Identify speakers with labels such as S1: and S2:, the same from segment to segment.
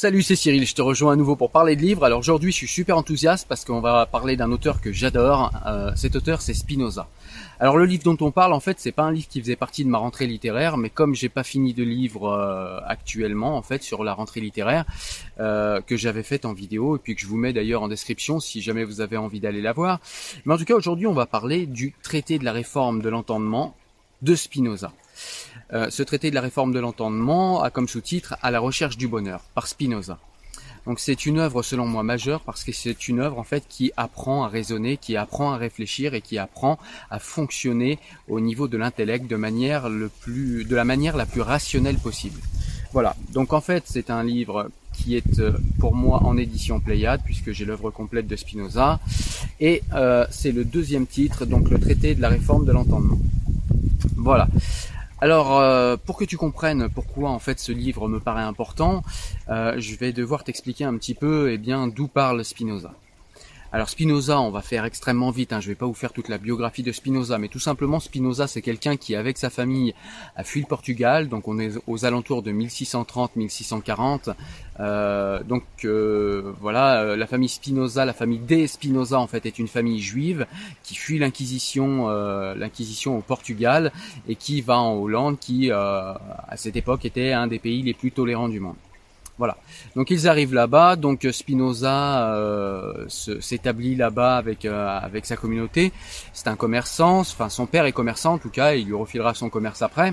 S1: Salut, c'est Cyril, je te rejoins à nouveau pour parler de livres. Alors aujourd'hui, je suis super enthousiaste parce qu'on va parler d'un auteur que j'adore. Euh, cet auteur, c'est Spinoza. Alors le livre dont on parle, en fait, c'est pas un livre qui faisait partie de ma rentrée littéraire, mais comme j'ai pas fini de livre euh, actuellement, en fait, sur la rentrée littéraire euh, que j'avais faite en vidéo et puis que je vous mets d'ailleurs en description si jamais vous avez envie d'aller la voir. Mais en tout cas, aujourd'hui, on va parler du traité de la réforme de l'entendement de Spinoza. Euh, ce traité de la réforme de l'entendement a comme sous-titre À la recherche du bonheur par Spinoza. Donc c'est une œuvre selon moi majeure parce que c'est une œuvre en fait qui apprend à raisonner, qui apprend à réfléchir et qui apprend à fonctionner au niveau de l'intellect de manière le plus de la manière la plus rationnelle possible. Voilà. Donc en fait, c'est un livre qui est euh, pour moi en édition Pléiade puisque j'ai l'œuvre complète de Spinoza et euh, c'est le deuxième titre donc le traité de la réforme de l'entendement. Voilà. Alors, euh, pour que tu comprennes pourquoi en fait ce livre me paraît important, euh, je vais devoir t'expliquer un petit peu, eh bien, d'où parle Spinoza. Alors Spinoza, on va faire extrêmement vite, hein, je vais pas vous faire toute la biographie de Spinoza, mais tout simplement Spinoza c'est quelqu'un qui avec sa famille a fui le Portugal, donc on est aux alentours de 1630-1640, euh, donc euh, voilà, euh, la famille Spinoza, la famille des Spinoza en fait est une famille juive qui fuit l'inquisition, euh, l'inquisition au Portugal et qui va en Hollande, qui à cette époque était un des pays les plus tolérants du monde. Voilà. Donc ils arrivent là-bas. Donc Spinoza euh, s'établit là-bas avec euh, avec sa communauté. C'est un commerçant. Enfin, son père est commerçant en tout cas. il lui refilera son commerce après.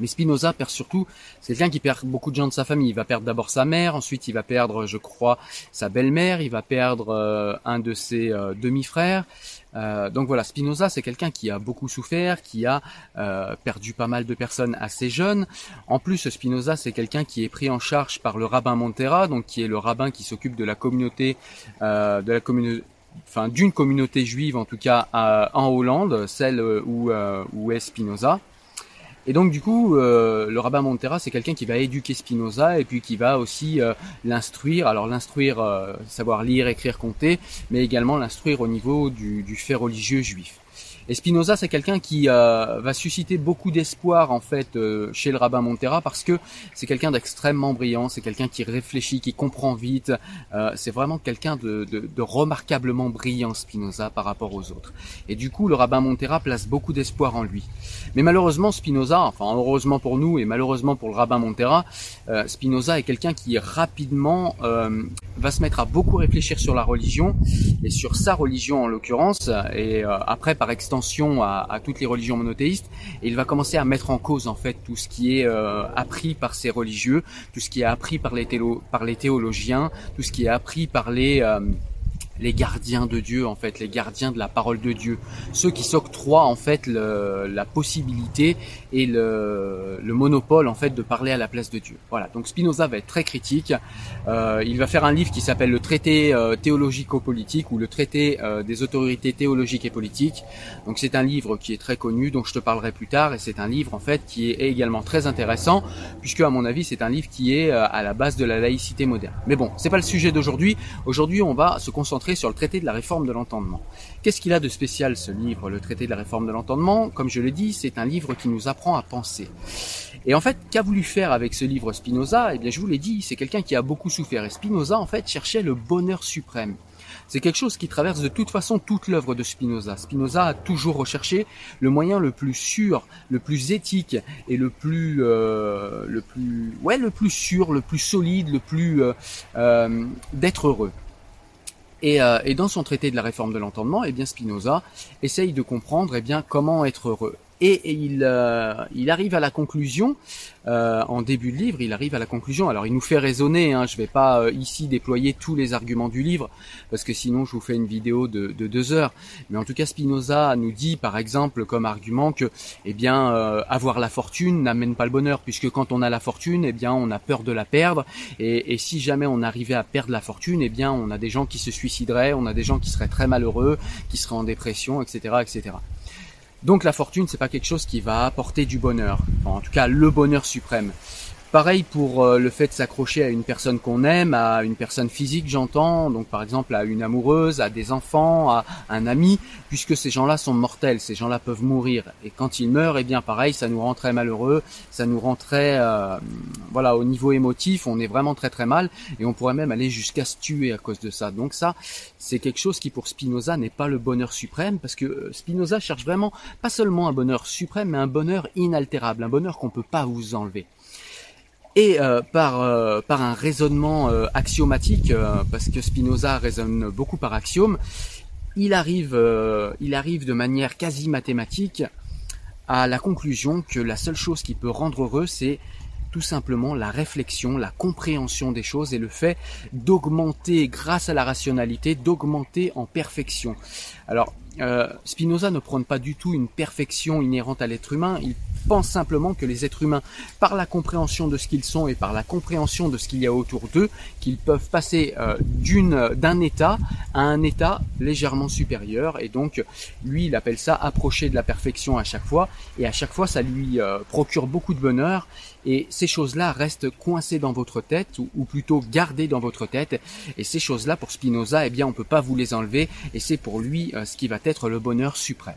S1: Mais Spinoza perd surtout, c'est quelqu'un qui perd beaucoup de gens de sa famille. Il va perdre d'abord sa mère, ensuite il va perdre, je crois, sa belle-mère, il va perdre euh, un de ses euh, demi-frères. Euh, donc voilà, Spinoza, c'est quelqu'un qui a beaucoup souffert, qui a perdu pas mal de personnes assez jeunes. En plus, Spinoza, c'est quelqu'un qui est pris en charge par le rabbin Montera, donc qui est le rabbin qui s'occupe de la communauté, de la communauté enfin d'une communauté juive en tout cas en Hollande, celle où, où est Spinoza. Et donc du coup, euh, le rabbin Montera, c'est quelqu'un qui va éduquer Spinoza et puis qui va aussi euh, l'instruire. Alors l'instruire, euh, savoir lire, écrire, compter, mais également l'instruire au niveau du, du fait religieux juif. Et Spinoza, c'est quelqu'un qui euh, va susciter beaucoup d'espoir en fait euh, chez le rabbin Montera parce que c'est quelqu'un d'extrêmement brillant, c'est quelqu'un qui réfléchit, qui comprend vite. Euh, c'est vraiment quelqu'un de, remarquablement brillant Spinoza par rapport aux autres. Et du coup, le rabbin Montera place beaucoup d'espoir en lui. Mais malheureusement, Spinoza, enfin heureusement pour nous et malheureusement pour le rabbin Montera, Spinoza est quelqu'un qui rapidement va se mettre à beaucoup réfléchir sur la religion et sur sa religion en l'occurrence et après par extension à, toutes les religions monothéistes et il va commencer à mettre en cause en fait tout ce qui est euh, appris par ces religieux, tout ce qui est appris par les, par les théologiens, tout ce qui est appris par les euh, les gardiens de Dieu en fait, les gardiens de la parole de Dieu, ceux qui s'octroient en fait le, la possibilité et le, le, monopole en fait de parler à la place de Dieu. Voilà, donc Spinoza va être très critique. Euh, il va faire un livre qui s'appelle le traité euh, théologico-politique ou le traité euh, des autorités théologiques et politiques. Donc c'est un livre qui est très connu, dont je te parlerai plus tard, et c'est un livre en fait qui est également très intéressant puisque à mon avis c'est un livre qui est à la base de la laïcité moderne. Mais bon, c'est pas le sujet d'aujourd'hui. Aujourd'hui, on va se concentrer sur le traité de la réforme de l'entendement. Qu'est-ce qu'il a de spécial ce livre, le traité de la réforme de l'entendement? Comme je l'ai dit, c'est un livre qui nous apprend à penser. Et en fait, qu'a voulu faire avec ce livre Spinoza? Eh bien, je vous l'ai dit, c'est quelqu'un qui a beaucoup souffert. Et Spinoza, en fait, cherchait le bonheur suprême. C'est quelque chose qui traverse de toute façon toute l'œuvre de Spinoza. Spinoza a toujours recherché le moyen le plus sûr, le plus éthique et le plus, euh, le plus, ouais, le plus sûr, le plus solide, le plus euh, euh, d'être heureux. Et, euh, et, dans son traité de la réforme de l'entendement, eh bien Spinoza essaye de comprendre eh bien comment être heureux et, il, euh, il arrive à la conclusion, euh, en début de livre, il arrive à la conclusion. Alors il nous fait raisonner, hein, je vais pas euh, ici déployer tous les arguments du livre, parce que sinon je vous fais une vidéo de, de deux heures. Mais en tout cas, Spinoza nous dit par exemple comme argument que eh bien, avoir la fortune n'amène pas le bonheur, puisque quand on a la fortune, eh bien on a peur de la perdre. Et, et si jamais on arrivait à perdre la fortune, eh bien on a des gens qui se suicideraient, on a des gens qui seraient très malheureux, qui seraient en dépression, etc. etc. Donc la fortune, c'est pas quelque chose qui va apporter du bonheur, en tout cas le bonheur suprême. Pareil pour euh, le fait de s'accrocher à une personne qu'on aime, à une personne physique j'entends, donc par exemple à une amoureuse, à des enfants, à un ami, puisque ces gens-là sont mortels, ces gens-là peuvent mourir. Et quand ils meurent, eh bien pareil, ça nous rend très malheureux, ça nous rend très, euh, voilà, au niveau émotif, on est vraiment très très mal, et on pourrait même aller jusqu'à se tuer à cause de ça. Donc ça, c'est quelque chose qui pour Spinoza n'est pas le bonheur suprême, parce que euh, Spinoza cherche vraiment pas seulement un bonheur suprême, mais un bonheur inaltérable, un bonheur qu'on peut pas vous enlever et euh, par euh, par un raisonnement euh, axiomatique parce que Spinoza raisonne beaucoup par axiome il arrive de manière quasi mathématique à la conclusion que la seule chose qui peut rendre heureux c'est tout simplement la réflexion, la compréhension des choses et le fait d'augmenter grâce à la rationalité, d'augmenter en perfection. Alors, Spinoza ne prône pas du tout une perfection inhérente à l'être humain, pense simplement que les êtres humains, par la compréhension de ce qu'ils sont et par la compréhension de ce qu'il y a autour d'eux, qu'ils peuvent passer euh, d'une d'un état à un état légèrement supérieur. Et donc, lui, il appelle ça approcher de la perfection à chaque fois. Et à chaque fois, ça lui euh, procure beaucoup de bonheur. Et ces choses-là restent coincées dans votre tête, ou, plutôt gardées dans votre tête. Et ces choses-là, pour Spinoza, eh bien, on peut pas vous les enlever. Et c'est pour lui euh, ce qui va être le bonheur suprême.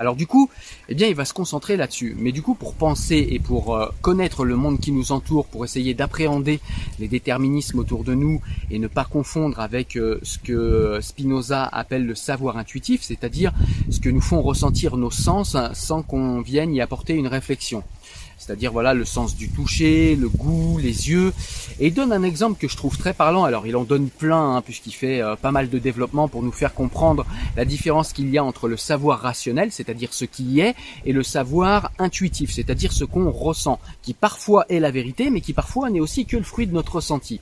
S1: Alors du coup, eh bien, il va se concentrer là-dessus. Mais du coup, pour penser et pour euh, connaître le monde qui nous entoure, pour essayer d'appréhender les déterminismes autour de nous et ne pas confondre avec euh, ce que Spinoza appelle le savoir intuitif, c'est-à-dire ce que nous font ressentir nos sens sans qu'on vienne y apporter une réflexion c'est-à-dire voilà le sens du toucher, le goût, les yeux. Et il donne un exemple que je trouve très parlant. Alors il en donne plein hein, puisqu'il fait euh, pas mal de développement pour nous faire comprendre la différence qu'il y a entre le savoir rationnel, c'est-à-dire ce qui est, et le savoir intuitif, c'est-à-dire ce qu'on ressent, qui parfois est la vérité, mais qui parfois n'est aussi que le fruit de notre ressenti.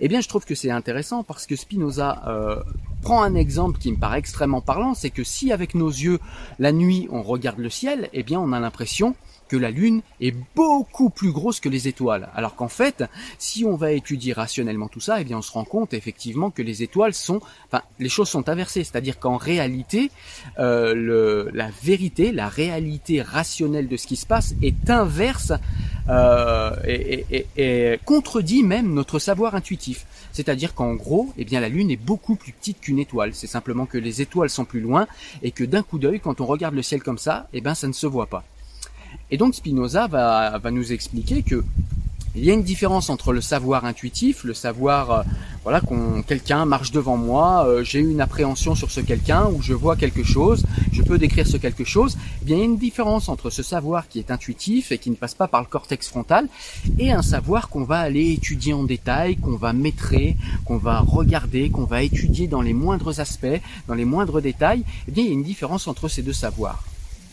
S1: Eh bien je trouve que c'est intéressant parce que Spinoza euh, prend un exemple qui me paraît extrêmement parlant, c'est que si avec nos yeux la nuit on regarde le ciel, eh bien on a l'impression que la Lune est beaucoup plus grosse que les étoiles. Alors qu'en fait, si on va étudier rationnellement tout ça, eh bien on se rend compte effectivement que les étoiles sont, enfin les choses sont inversées, c'est-à-dire qu'en réalité, euh, le, la vérité, la réalité rationnelle de ce qui se passe est inverse euh, et, et, et, contredit même notre savoir intuitif. C'est-à-dire qu'en gros, eh bien la Lune est beaucoup plus petite qu'une étoile. C'est simplement que les étoiles sont plus loin et que d'un coup d'œil, quand on regarde le ciel comme ça, eh bien ça ne se voit pas. Et donc Spinoza va, va nous expliquer que il y a une différence entre le savoir intuitif, le savoir, euh, voilà, qu'on quelqu'un marche devant moi, euh, j'ai une appréhension sur ce quelqu'un ou je vois quelque chose, je peux décrire ce quelque chose. Eh bien, il y a une différence entre ce savoir qui est intuitif et qui ne passe pas par le cortex frontal et un savoir qu'on va aller étudier en détail, qu'on va maîtriser, qu'on va regarder, qu'on va étudier dans les moindres aspects, dans les moindres détails. Eh bien, il y a une différence entre ces deux savoirs.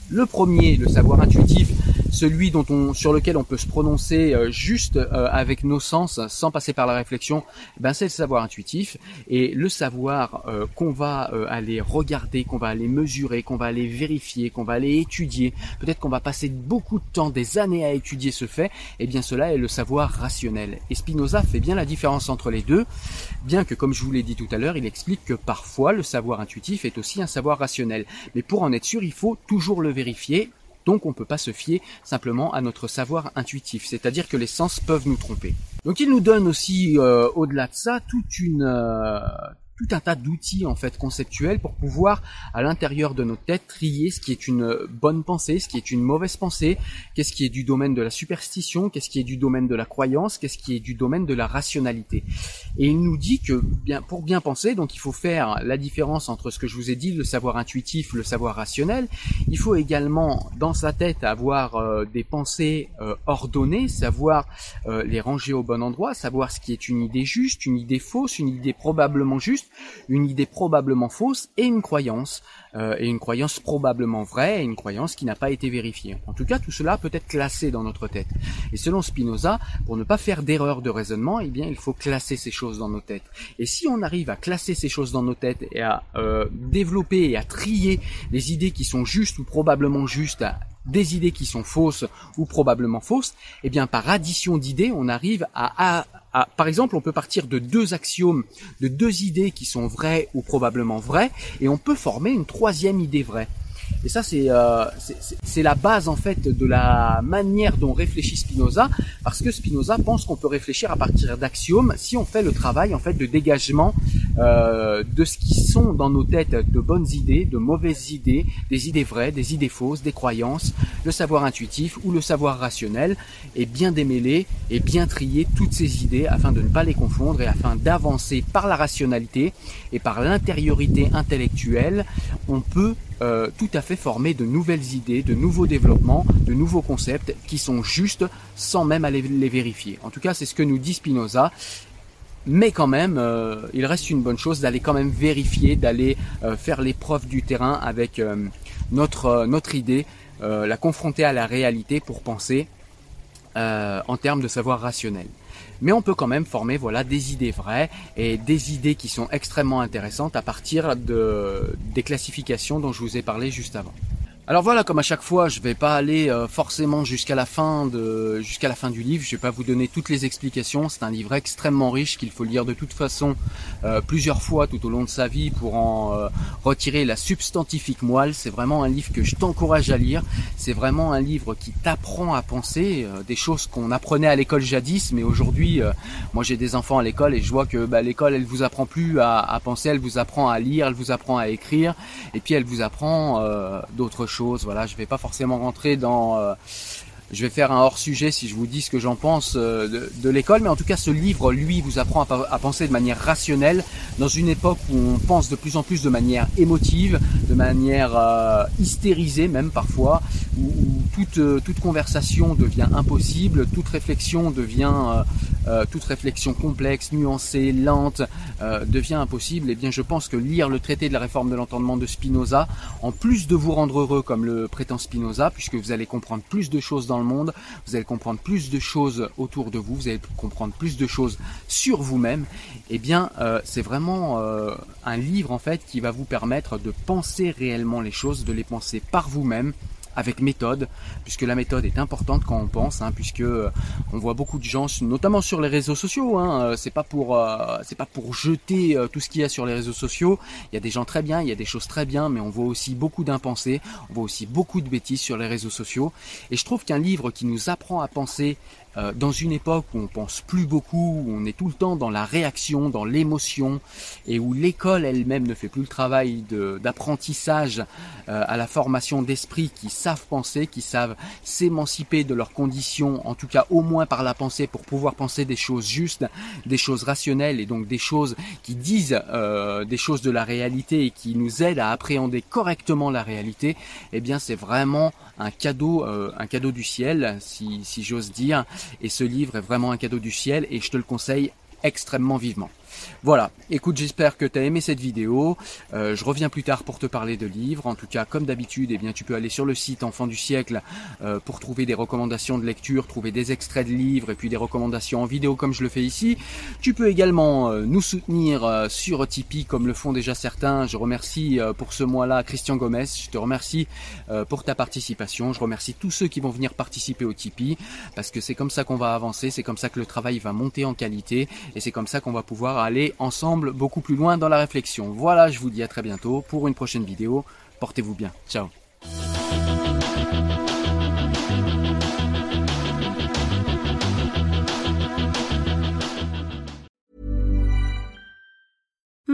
S1: Le premier, le savoir intuitif, celui dont on, sur lequel on peut se prononcer euh, juste euh, avec nos sens, sans passer par la réflexion, ben c'est le savoir intuitif. Et le savoir euh, qu'on va aller regarder, qu'on va aller mesurer, qu'on va aller vérifier, qu'on va aller étudier, peut-être qu'on va passer beaucoup de temps, des années à étudier ce fait, et eh bien cela est le savoir rationnel. Et Spinoza fait bien la différence entre les deux, bien que comme je vous l'ai dit tout à l'heure, il explique que parfois le savoir intuitif est aussi un savoir rationnel. Mais pour en être sûr, il faut toujours le vérifier donc on ne peut pas se fier simplement à notre savoir intuitif, c'est-à-dire que les sens peuvent nous tromper. Donc il nous donne aussi, euh, au-delà de ça, toute une, euh, tout un tas d'outils en fait conceptuels pour pouvoir à l'intérieur de notre tête trier ce qui est une bonne pensée, ce qui est une mauvaise pensée, qu'est-ce qui est du domaine de la superstition, qu'est-ce qui est du domaine de la croyance, qu'est-ce qui est du domaine de la rationalité. Et il nous dit que bien pour bien penser, donc il faut faire la différence entre ce que je vous ai dit, le savoir intuitif, le savoir rationnel. Il faut également dans sa tête avoir euh, des pensées euh, ordonnées, savoir euh, les ranger au bon endroit, savoir ce qui est une idée juste, une idée fausse, une idée probablement juste une idée probablement fausse et une croyance, euh, et une croyance probablement vraie et une croyance qui n'a pas été vérifiée. En tout cas, tout cela peut être classé dans notre tête. Et selon Spinoza, pour ne pas faire d'erreur de raisonnement, eh bien, il faut classer ces choses dans nos têtes. Et si on arrive à classer ces choses dans nos têtes et à euh, développer et à trier les idées qui sont justes ou probablement justes des idées qui sont fausses ou probablement fausses, eh bien par addition d'idées, on arrive à, à, par exemple, on peut partir de deux axiomes, de deux idées qui sont vraies ou probablement vraies, et on peut former une troisième idée vraie. Et ça, euh, c'est la base en fait de la manière dont réfléchit Spinoza, parce que Spinoza pense qu'on peut réfléchir à partir d'axiomes si on fait le travail en fait de dégagement euh, de ce qui sont dans nos têtes de bonnes idées, de mauvaises idées, des idées vraies, des idées fausses, des croyances, le savoir intuitif ou le savoir rationnel, et bien démêler et bien trier toutes ces idées afin de ne pas les confondre et afin d'avancer par la rationalité et par l'intériorité intellectuelle, on peut euh, tout à fait former de nouvelles idées, de nouveaux développements, de nouveaux concepts qui sont justes sans même aller les vérifier. En tout cas, c'est ce que nous dit Spinoza. Mais quand même, euh, il reste une bonne chose d'aller quand même vérifier, d'aller euh, faire l'épreuve du terrain avec notre, notre idée, la confronter à la réalité pour penser en termes de savoir rationnel mais on peut quand même former voilà des idées vraies et des idées qui sont extrêmement intéressantes à partir de, des classifications dont je vous ai parlé juste avant. Alors voilà, comme à chaque fois, je vais pas aller euh, forcément jusqu'à la fin de jusqu'à la fin du livre. Je vais pas vous donner toutes les explications. C'est un livre extrêmement riche qu'il faut lire de toute façon euh, plusieurs fois tout au long de sa vie pour en euh, retirer la substantifique moelle. C'est vraiment un livre que je t'encourage à lire. C'est vraiment un livre qui t'apprend à penser des choses qu'on apprenait à l'école jadis, mais aujourd'hui, moi j'ai des enfants à l'école et je vois que bah, l'école elle vous apprend plus à, à, penser, elle vous apprend à lire, elle vous apprend à écrire, et puis elle vous apprend d'autres choses voilà, je vais pas forcément rentrer dans euh, je vais faire un hors sujet si je vous dis ce que j'en pense euh, de, l'école, mais en tout cas ce livre, lui, vous apprend à, penser de manière rationnelle dans une époque où on pense de plus en plus de manière émotive, de manière euh, hystérisée même parfois, où, toute, toute conversation devient impossible, toute réflexion devient euh, toute réflexion complexe, nuancée, lente devient impossible. Et eh bien je pense que lire le traité de la réforme de l'entendement de Spinoza, en plus de vous rendre heureux comme le prétend Spinoza, puisque vous allez comprendre plus de choses dans le monde, vous allez comprendre plus de choses autour de vous, vous allez comprendre plus de choses sur vous-même, eh bien euh, c'est vraiment euh, un livre en fait qui va vous permettre de penser réellement les choses, de les penser par vous-même avec méthode, puisque la méthode est importante quand on pense, hein, puisque euh, on voit beaucoup de gens, notamment sur les réseaux sociaux. Hein, euh, c'est pas pour, euh, c'est pas pour jeter tout ce qu'il y a sur les réseaux sociaux. Il y a des gens très bien, il y a des choses très bien, mais on voit aussi beaucoup d'impensés, on voit aussi beaucoup de bêtises sur les réseaux sociaux. Et je trouve qu'un livre qui nous apprend à penser euh, dans une époque où on pense plus beaucoup, où on est tout le temps dans la réaction, dans l'émotion, et où l'école elle-même ne fait plus le travail d'apprentissage euh, à la formation d'esprit qui savent penser, qui savent s'émanciper de leurs conditions, en tout cas au moins par la pensée, pour pouvoir penser des choses justes, des choses rationnelles, et donc des choses qui disent euh, des choses de la réalité et qui nous aident à appréhender correctement la réalité, eh bien c'est vraiment un cadeau, un cadeau du ciel, si, si j'ose dire. Et ce livre est vraiment un cadeau du ciel et je te le conseille extrêmement vivement. Voilà, écoute, j'espère que tu as aimé cette vidéo. Euh, je reviens plus tard pour te parler de livres. En tout cas, comme d'habitude, eh bien, tu peux aller sur le site Enfant du siècle euh, pour trouver des recommandations de lecture, trouver des extraits de livres et puis des recommandations en vidéo comme je le fais ici. Tu peux également euh, nous soutenir sur Tipeee comme le font déjà certains. Je remercie pour ce mois-là Christian Gomez. Je te remercie pour ta participation. Je remercie tous ceux qui vont venir participer au Tipeee parce que c'est comme ça qu'on va avancer, c'est comme ça que le travail va monter en qualité et c'est comme ça qu'on va pouvoir ensemble beaucoup plus loin dans la réflexion. Voilà, je vous dis à très bientôt pour une prochaine vidéo. Portez-vous bien. Ciao.